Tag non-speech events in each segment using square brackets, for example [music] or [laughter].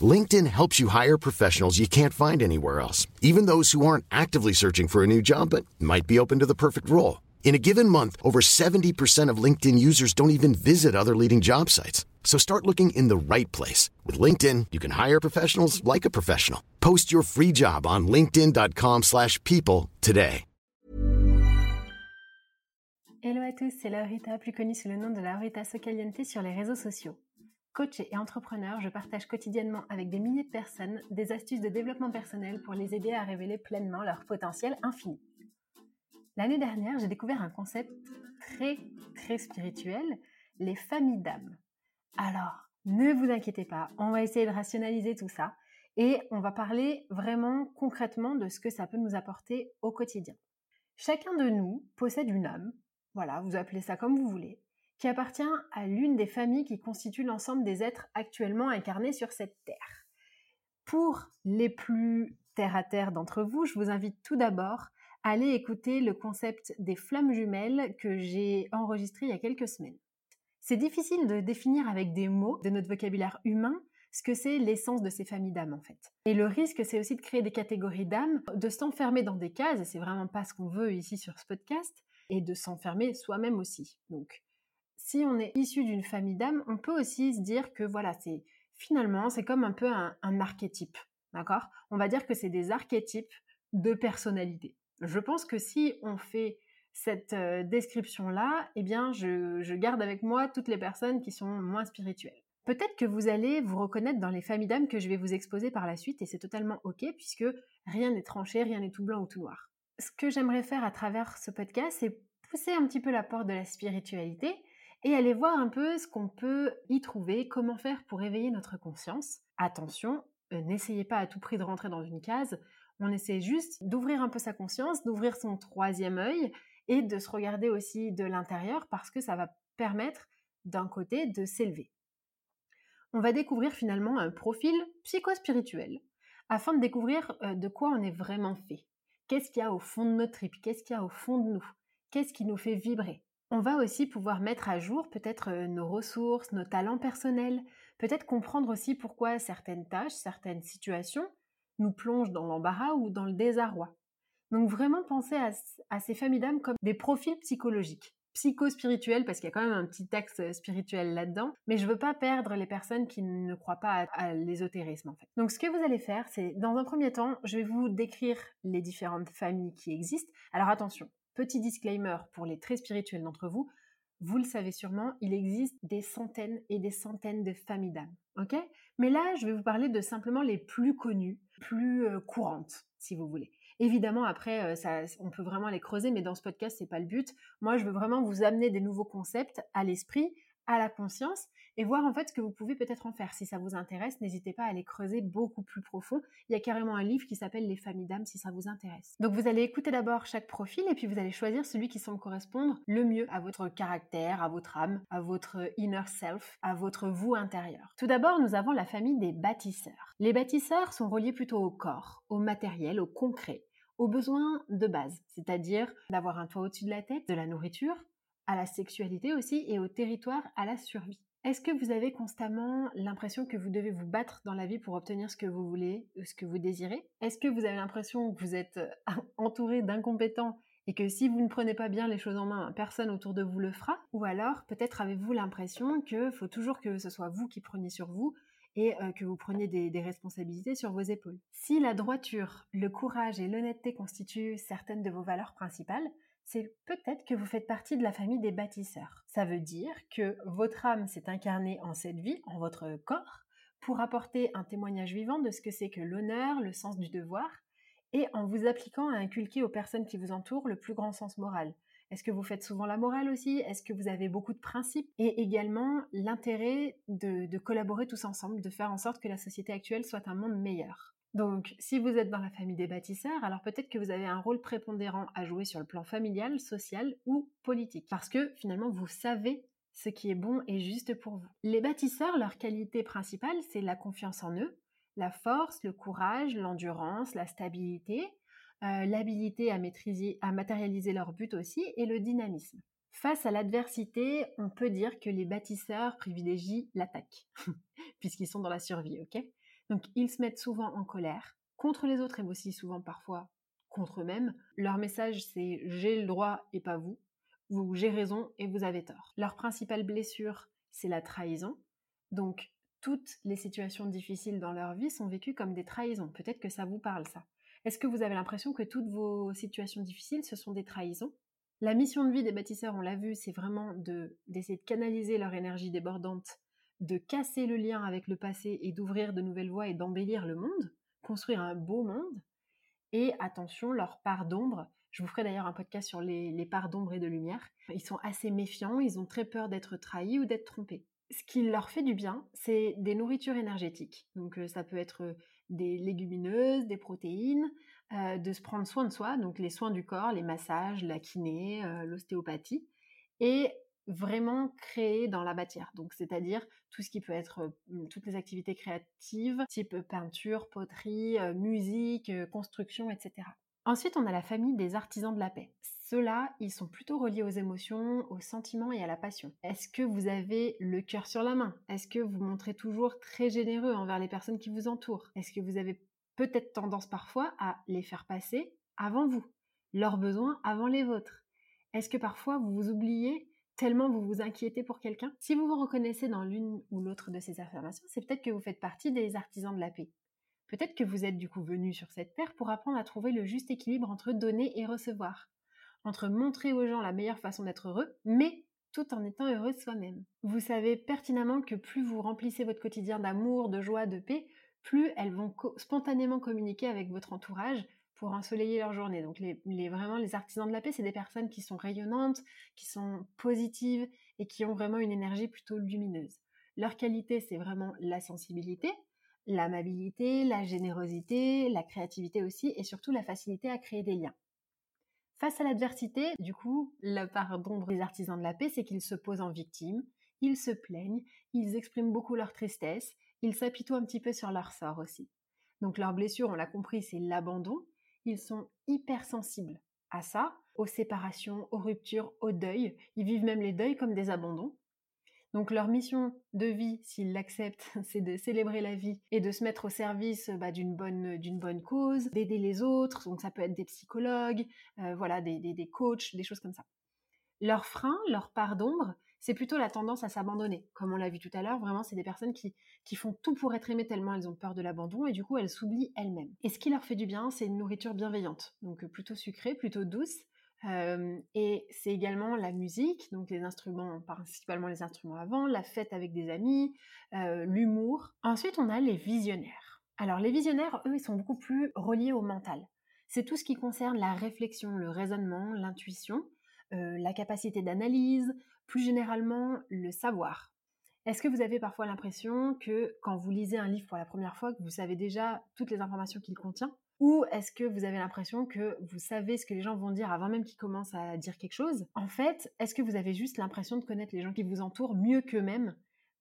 LinkedIn helps you hire professionals you can't find anywhere else, even those who aren't actively searching for a new job but might be open to the perfect role. In a given month, over 70% of LinkedIn users don't even visit other leading job sites. So start looking in the right place. With LinkedIn, you can hire professionals like a professional. Post your free job on linkedin.com slash people today. Hello à tous, c'est Laurita, plus connue sous le nom de Laurita Socaliente sur les réseaux sociaux. Coach et entrepreneur, je partage quotidiennement avec des milliers de personnes des astuces de développement personnel pour les aider à révéler pleinement leur potentiel infini. L'année dernière, j'ai découvert un concept très très spirituel, les familles d'âmes. Alors, ne vous inquiétez pas, on va essayer de rationaliser tout ça et on va parler vraiment concrètement de ce que ça peut nous apporter au quotidien. Chacun de nous possède une âme, voilà, vous appelez ça comme vous voulez, qui appartient à l'une des familles qui constituent l'ensemble des êtres actuellement incarnés sur cette terre. Pour les plus terre-à-terre d'entre vous, je vous invite tout d'abord à aller écouter le concept des flammes jumelles que j'ai enregistré il y a quelques semaines. C'est difficile de définir avec des mots de notre vocabulaire humain ce que c'est l'essence de ces familles d'âmes en fait. Et le risque, c'est aussi de créer des catégories d'âmes, de s'enfermer dans des cases, et c'est vraiment pas ce qu'on veut ici sur ce podcast, et de s'enfermer soi-même aussi. Si on est issu d'une famille d'âmes, on peut aussi se dire que voilà, c'est finalement, c'est comme un peu un, archétype. D'accord? On va dire que c'est des archétypes de personnalité. Je pense que si on fait cette euh, description-là, eh bien, je, garde avec moi toutes les personnes qui sont moins spirituelles. Peut-être que vous allez vous reconnaître dans les familles d'âmes que je vais vous exposer par la suite, et c'est totalement OK, puisque rien n'est tranché, rien n'est tout blanc ou tout noir. Ce que j'aimerais faire à travers ce podcast, c'est pousser un petit peu la porte de la spiritualité, et aller voir un peu ce qu'on peut y trouver, comment faire pour éveiller notre conscience. Attention, euh, n'essayez pas à tout prix de rentrer dans une case, on essaie juste d'ouvrir un peu sa conscience, d'ouvrir son troisième œil et de se regarder aussi de l'intérieur parce que ça va permettre d'un côté de s'élever. On va découvrir finalement un profil psychospirituel afin de découvrir euh, de quoi on est vraiment fait. Qu'est-ce qu'il y a au fond de notre tripes Qu'est-ce qu'il y a au fond de nous? Qu'est-ce qui nous fait vibrer? On va aussi pouvoir mettre à jour peut-être euh, nos ressources, nos talents personnels, peut-être comprendre aussi pourquoi certaines tâches, certaines situations nous plongent dans l'embarras ou dans le désarroi. Donc vraiment penser à, ces familles d'âmes comme des profils psychologiques, psycho-spirituels, parce qu'il y a quand même un petit axe euh, spirituel là-dedans, mais je veux pas perdre les personnes qui ne croient pas à, à l'ésotérisme en fait. Donc ce que vous allez faire, c'est dans un premier temps, je vais vous décrire les différentes familles qui existent. Alors attention, Petit disclaimer pour les très spirituels d'entre vous, vous le savez sûrement, il existe des centaines et des centaines de familles d'âmes. Mais là, je vais vous parler de simplement les plus connues, plus euh, courantes, si vous voulez. Évidemment, après, euh, on peut vraiment les creuser, mais dans ce podcast, c'est pas le but. Moi, je veux vraiment vous amener des nouveaux concepts à l'esprit, à la conscience, et voir en fait ce que vous pouvez peut-être en faire. Si ça vous intéresse, n'hésitez pas à aller creuser beaucoup plus profond. Il y a carrément un livre qui s'appelle Les familles d'âmes si ça vous intéresse. Donc vous allez écouter d'abord chaque profil et puis vous allez choisir celui qui semble correspondre le mieux à votre caractère, à votre âme, à votre inner self, à votre vous intérieur. Tout d'abord, nous avons la famille des bâtisseurs. Les bâtisseurs sont reliés plutôt au corps, au matériel, au concret aux besoins de base, c'est-à-dire d'avoir un toit au-dessus de la tête, de la nourriture, à la sexualité aussi et au territoire, à la survie. Est-ce que vous avez constamment l'impression que vous devez vous battre dans la vie pour obtenir ce que vous voulez, ou ce que vous désirez? Est-ce que vous avez l'impression que vous êtes [laughs] entouré d'incompétents et que si vous ne prenez pas bien les choses en main, personne autour de vous le fera? Ou alors, peut-être avez-vous l'impression qu'il faut toujours que ce soit vous qui preniez sur vous et euh, que vous preniez des, responsabilités sur vos épaules? Si la droiture, le courage et l'honnêteté constituent certaines de vos valeurs principales, c'est peut-être que vous faites partie de la famille des bâtisseurs. Ça veut dire que votre âme s'est incarnée en cette vie, en votre corps, pour apporter un témoignage vivant de ce que c'est que l'honneur, le sens du devoir, et en vous appliquant à inculquer aux personnes qui vous entourent le plus grand sens moral. Est-ce que vous faites souvent la morale aussi? Est-ce que vous avez beaucoup de principes? Et également l'intérêt de, collaborer tous ensemble, de faire en sorte que la société actuelle soit un monde meilleur. Donc, si vous êtes dans la famille des bâtisseurs, alors peut-être que vous avez un rôle prépondérant à jouer sur le plan familial, social ou politique. Parce que finalement, vous savez ce qui est bon et juste pour vous. Les bâtisseurs, leur qualité principale, c'est la confiance en eux, la force, le courage, l'endurance, la stabilité, euh, l'habilité à maîtriser, à matérialiser leur but aussi, et le dynamisme. Face à l'adversité, on peut dire que les bâtisseurs privilégient l'attaque, [laughs] puisqu'ils sont dans la survie, ok? Donc ils se mettent souvent en colère, contre les autres et aussi souvent parfois contre eux-mêmes. Leur message c'est j'ai le droit et pas vous, vous j'ai raison et vous avez tort. Leur principale blessure c'est la trahison. Donc toutes les situations difficiles dans leur vie sont vécues comme des trahisons. Peut-être que ça vous parle ça. Est-ce que vous avez l'impression que toutes vos situations difficiles, ce sont des trahisons? La mission de vie des bâtisseurs, on l'a vu, c'est vraiment de, d'essayer de canaliser leur énergie débordante, de casser le lien avec le passé et d'ouvrir de nouvelles voies et d'embellir le monde, construire un beau monde. Et attention, leur part d'ombre, je vous ferai d'ailleurs un podcast sur les, les parts d'ombre et de lumière, ils sont assez méfiants, ils ont très peur d'être trahis ou d'être trompés ce qui leur fait du bien, c'est des nourritures énergétiques. Donc euh, ça peut être des légumineuses, des protéines, euh, de se prendre soin de soi, donc les soins du corps, les massages, la kiné, euh, l'ostéopathie, et vraiment créer dans la matière. Donc c'est-à-dire tout ce qui peut être toutes les activités créatives, type peinture, poterie, musique, construction, etc. Ensuite, on a la famille des artisans de la paix. Ceux-là, ils sont plutôt reliés aux émotions, aux sentiments et à la passion. Est-ce que vous avez le cœur sur la main? Est-ce que vous montrez toujours très généreux envers les personnes qui vous entourent? Est-ce que vous avez peut-être tendance parfois à les faire passer avant vous, leurs besoins avant les vôtres? Est-ce que parfois vous vous oubliez tellement vous vous inquiétez pour quelqu'un Si vous vous reconnaissez dans l'une ou l'autre de ces affirmations, c'est peut-être que vous faites partie des artisans de la paix. Peut-être que vous êtes du coup venu sur cette terre pour apprendre à trouver le juste équilibre entre donner et recevoir, entre montrer aux gens la meilleure façon d'être heureux, mais tout en étant heureux soi-même. Vous savez pertinemment que plus vous remplissez votre quotidien d'amour, de joie, de paix, plus elles vont spontanément communiquer avec votre entourage pour ensoleiller leur journée. Donc les, vraiment les artisans de la paix, c'est des personnes qui sont rayonnantes, qui sont positives et qui ont vraiment une énergie plutôt lumineuse. Leur qualité, c'est vraiment la sensibilité, l'amabilité, la générosité, la créativité aussi, et surtout la facilité à créer des liens. Face à l'adversité, du coup, la part d'ombre des artisans de la paix, c'est qu'ils se posent en victime, ils se plaignent, ils expriment beaucoup leur tristesse, ils s'apitoient un petit peu sur leur sort aussi. Donc leur blessure, on l'a compris, c'est l'abandon. Ils sont hypersensibles à ça, aux séparations, aux ruptures, au deuil. Ils vivent même les deuils comme des abandons. Donc leur mission de vie, s'ils l'acceptent, [laughs] c'est de célébrer la vie et de se mettre au service bah, d'une bonne cause, d'aider les autres. Donc ça peut être des psychologues, euh, voilà, des, des coachs, des choses comme ça. Leur frein, leur part d'ombre, c'est plutôt la tendance à s'abandonner. Comme on l'a vu tout à l'heure, vraiment, c'est des personnes qui, qui font tout pour être aimées tellement elles ont peur de l'abandon et du coup, elles s'oublient elles-mêmes. Et ce qui leur fait du bien, c'est une nourriture bienveillante. Donc plutôt sucrée, plutôt douce, euh, et c'est également la musique, donc les instruments, principalement les instruments avant, la fête avec des amis, euh, l'humour. Ensuite, on a les visionnaires. Alors les visionnaires, eux, ils sont beaucoup plus reliés au mental. C'est tout ce qui concerne la réflexion, le raisonnement, l'intuition, euh, la capacité d'analyse, plus généralement le savoir. Est-ce que vous avez parfois l'impression que quand vous lisez un livre pour la première fois, que vous savez déjà toutes les informations qu'il contient? Ou est-ce que vous avez l'impression que vous savez ce que les gens vont dire avant même qu'ils commencent à dire quelque chose? En fait, est-ce que vous avez juste l'impression de connaître les gens qui vous entourent mieux qu'eux-mêmes?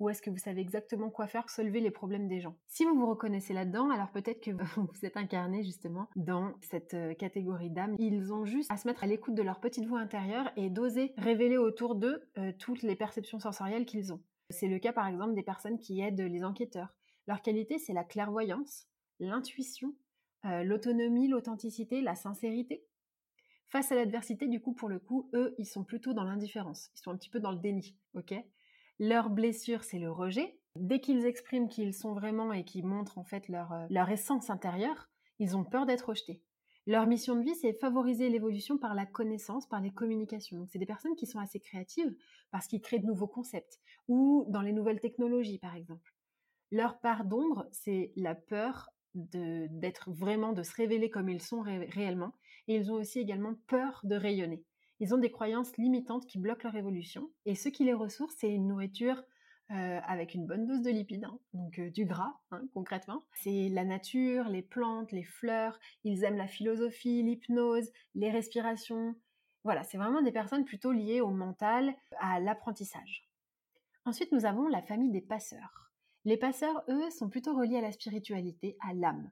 Ou est-ce que vous savez exactement quoi faire pour solver les problèmes des gens? Si vous vous reconnaissez là-dedans, alors peut-être que [laughs] vous êtes incarné justement dans cette euh, catégorie d'âmes. Ils ont juste à se mettre à l'écoute de leur petite voix intérieure et d'oser révéler autour d'eux euh, toutes les perceptions sensorielles qu'ils ont. C'est le cas par exemple des personnes qui aident les enquêteurs. Leur qualité, c'est la clairvoyance, l'intuition euh, l'autonomie, l'authenticité, la sincérité. Face à l'adversité, du coup, pour le coup, eux, ils sont plutôt dans l'indifférence. Ils sont un petit peu dans le déni, ok? Leur blessure, c'est le rejet. Dès qu'ils expriment qui ils sont vraiment et qui montrent en fait leur, euh, leur essence intérieure, ils ont peur d'être rejetés. Leur mission de vie, c'est favoriser l'évolution par la connaissance, par les communications. Donc, c'est des personnes qui sont assez créatives parce qu'ils créent de nouveaux concepts ou dans les nouvelles technologies, par exemple. Leur part d'ombre, c'est la peur d'être vraiment, de se révéler comme ils sont réellement. Et ils ont aussi également peur de rayonner. Ils ont des croyances limitantes qui bloquent leur évolution. Et ce qui les ressource, c'est une nourriture euh, avec une bonne dose de lipides, hein, donc euh, du gras hein, concrètement. C'est la nature, les plantes, les fleurs. Ils aiment la philosophie, l'hypnose, les respirations. Voilà, c'est vraiment des personnes plutôt liées au mental, à l'apprentissage. Ensuite, nous avons la famille des passeurs. Les passeurs, eux, sont plutôt reliés à la spiritualité, à l'âme.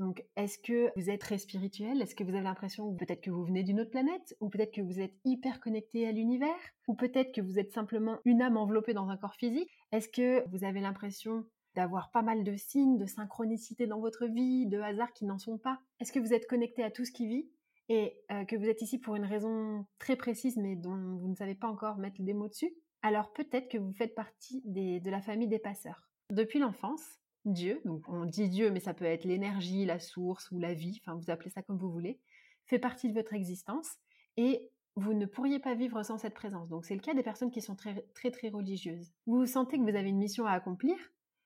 Donc, est-ce que vous êtes très spirituel? Est-ce que vous avez l'impression peut-être que vous venez d'une autre planète? Ou peut-être que vous êtes hyper connecté à l'univers? Ou peut-être que vous êtes simplement une âme enveloppée dans un corps physique? Est-ce que vous avez l'impression d'avoir pas mal de signes, de synchronicité dans votre vie, de hasards qui n'en sont pas? Est-ce que vous êtes connecté à tout ce qui vit? Et euh, que vous êtes ici pour une raison très précise mais dont vous ne savez pas encore mettre des mots dessus? Alors peut-être que vous faites partie de la famille des passeurs. Depuis l'enfance, Dieu, donc on dit Dieu, mais ça peut être l'énergie, la source ou la vie, enfin vous appelez ça comme vous voulez, fait partie de votre existence et vous ne pourriez pas vivre sans cette présence. Donc c'est le cas des personnes qui sont très très très religieuses. Vous sentez que vous avez une mission à accomplir,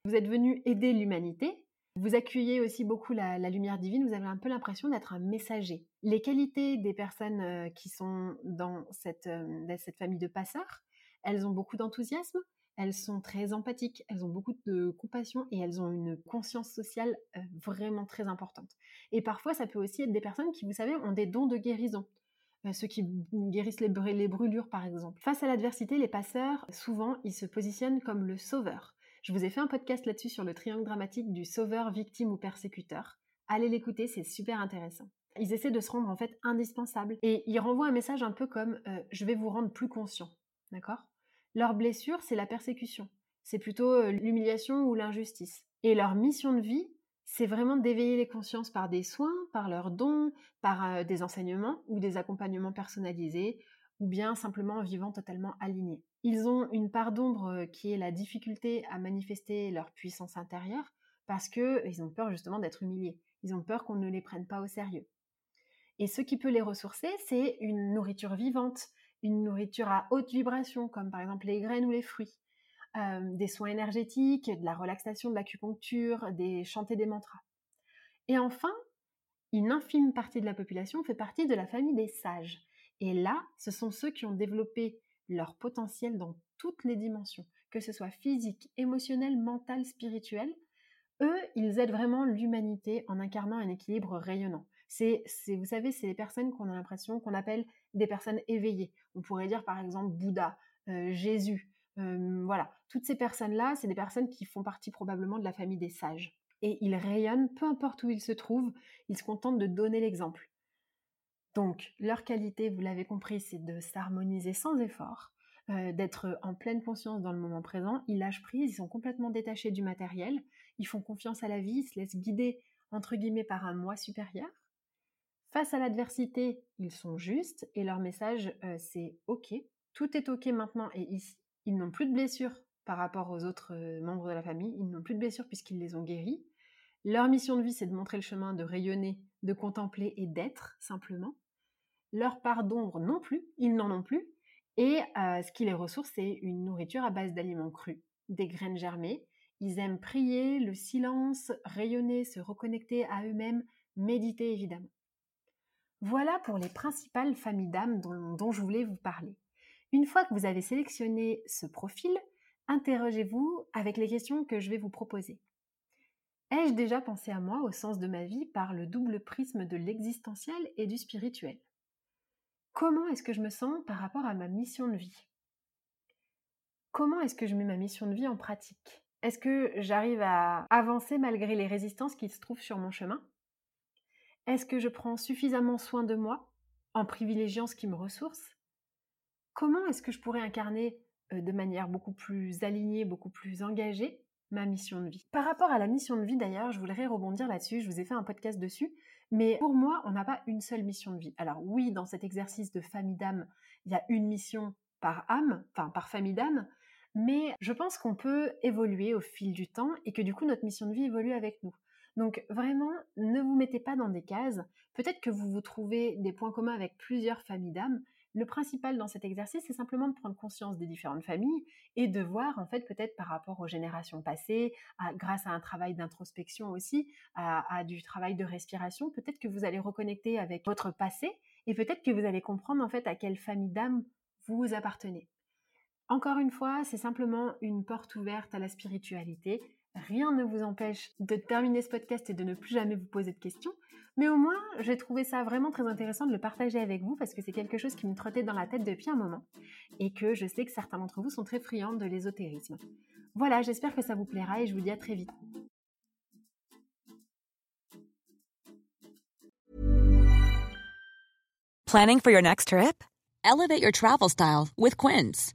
vous êtes venu aider l'humanité, vous accueillez aussi beaucoup la, lumière divine, vous avez un peu l'impression d'être un messager. Les qualités des personnes euh, qui sont dans cette, euh, dans cette famille de passeurs, elles ont beaucoup d'enthousiasme, elles sont très empathiques, elles ont beaucoup de compassion et elles ont une conscience sociale vraiment très importante. Et parfois, ça peut aussi être des personnes qui, vous savez, ont des dons de guérison. Ceux qui guérissent les, brûlures, par exemple. Face à l'adversité, les passeurs, souvent, ils se positionnent comme le sauveur. Je vous ai fait un podcast là-dessus sur le triangle dramatique du sauveur, victime ou persécuteur. Allez l'écouter, c'est super intéressant. Ils essaient de se rendre en fait indispensables et ils renvoient un message un peu comme je vais vous rendre plus conscient. D'accord? Leur blessure, c'est la persécution. C'est plutôt l'humiliation ou l'injustice. Et leur mission de vie, c'est vraiment d'éveiller les consciences par des soins, par leurs dons, par des enseignements ou des accompagnements personnalisés, ou bien simplement en vivant totalement alignés. Ils ont une part d'ombre qui est la difficulté à manifester leur puissance intérieure parce qu'ils ont peur justement d'être humiliés. Ils ont peur qu'on ne les prenne pas au sérieux. Et ce qui peut les ressourcer, c'est une nourriture vivante, une nourriture à haute vibration, comme par exemple les graines ou les fruits, euh, des soins énergétiques, de la relaxation, de l'acupuncture, des chanter des mantras. Et enfin, une infime partie de la population fait partie de la famille des sages. Et là, ce sont ceux qui ont développé leur potentiel dans toutes les dimensions, que ce soit physique, émotionnel, mental, spirituel. Eux, ils aident vraiment l'humanité en incarnant un équilibre rayonnant. C'est, vous savez, c'est les personnes qu'on a l'impression qu'on appelle des personnes éveillées. On pourrait dire par exemple Bouddha, euh, Jésus. Euh, voilà, toutes ces personnes-là, c'est des personnes qui font partie probablement de la famille des sages. Et ils rayonnent, peu importe où ils se trouvent, ils se contentent de donner l'exemple. Donc, leur qualité, vous l'avez compris, c'est de s'harmoniser sans effort, euh, d'être en pleine conscience dans le moment présent. Ils lâchent prise, ils sont complètement détachés du matériel, ils font confiance à la vie, ils se laissent guider, entre guillemets, par un moi supérieur. Face à l'adversité, ils sont justes et leur message, euh, c'est OK, tout est OK maintenant et. Ils n'ont plus de blessures par rapport aux autres euh, membres de la famille, ils n'ont plus de blessures puisqu'ils les ont guéris. Leur mission de vie, c'est de montrer le chemin, de rayonner, de contempler et d'être simplement. Leur part d'ombre non plus, ils n'en ont plus. Et euh, ce qui les ressource, c'est une nourriture à base d'aliments crus, des graines germées. Ils aiment prier, le silence, rayonner, se reconnecter à eux-mêmes, méditer évidemment. Voilà pour les principales familles d'âmes dont, je voulais vous parler. Une fois que vous avez sélectionné ce profil, interrogez-vous avec les questions que je vais vous proposer. Ai-je déjà pensé à moi au sens de ma vie par le double prisme de l'existentiel et du spirituel? Comment est-ce que je me sens par rapport à ma mission de vie? Comment est-ce que je mets ma mission de vie en pratique? Est-ce que j'arrive à avancer malgré les résistances qui se trouvent sur mon chemin? Est-ce que je prends suffisamment soin de moi en privilégiant ce qui me ressource? Comment est-ce que je pourrais incarner euh, de manière beaucoup plus alignée, beaucoup plus engagée ma mission de vie? Par rapport à la mission de vie d'ailleurs, je voudrais rebondir là-dessus, je vous ai fait un podcast dessus, mais pour moi, on n'a pas une seule mission de vie. Alors oui, dans cet exercice de famille d'âme, il y a une mission par âme, enfin par famille d'âme, Mais je pense qu'on peut évoluer au fil du temps et que du coup notre mission de vie évolue avec nous. Donc vraiment, ne vous mettez pas dans des cases. Peut-être que vous vous trouvez des points communs avec plusieurs familles d'âmes. Le principal dans cet exercice, c'est simplement de prendre conscience des différentes familles et de voir, en fait, peut-être par rapport aux générations passées, grâce à un travail d'introspection aussi, à, du travail de respiration, peut-être que vous allez reconnecter avec votre passé et peut-être que vous allez comprendre, en fait, à quelle famille d'âmes vous appartenez. Encore une fois, c'est simplement une porte ouverte à la spiritualité. Rien ne vous empêche de terminer ce podcast et de ne plus jamais vous poser de questions. Mais au moins, j'ai trouvé ça vraiment très intéressant de le partager avec vous parce que c'est quelque chose qui me trottait dans la tête depuis un moment et que je sais que certains d'entre vous sont très friands de l'ésotérisme. Voilà, j'espère que ça vous plaira et je vous dis à très vite. Planning for your next trip? Elevate your travel style with Quince.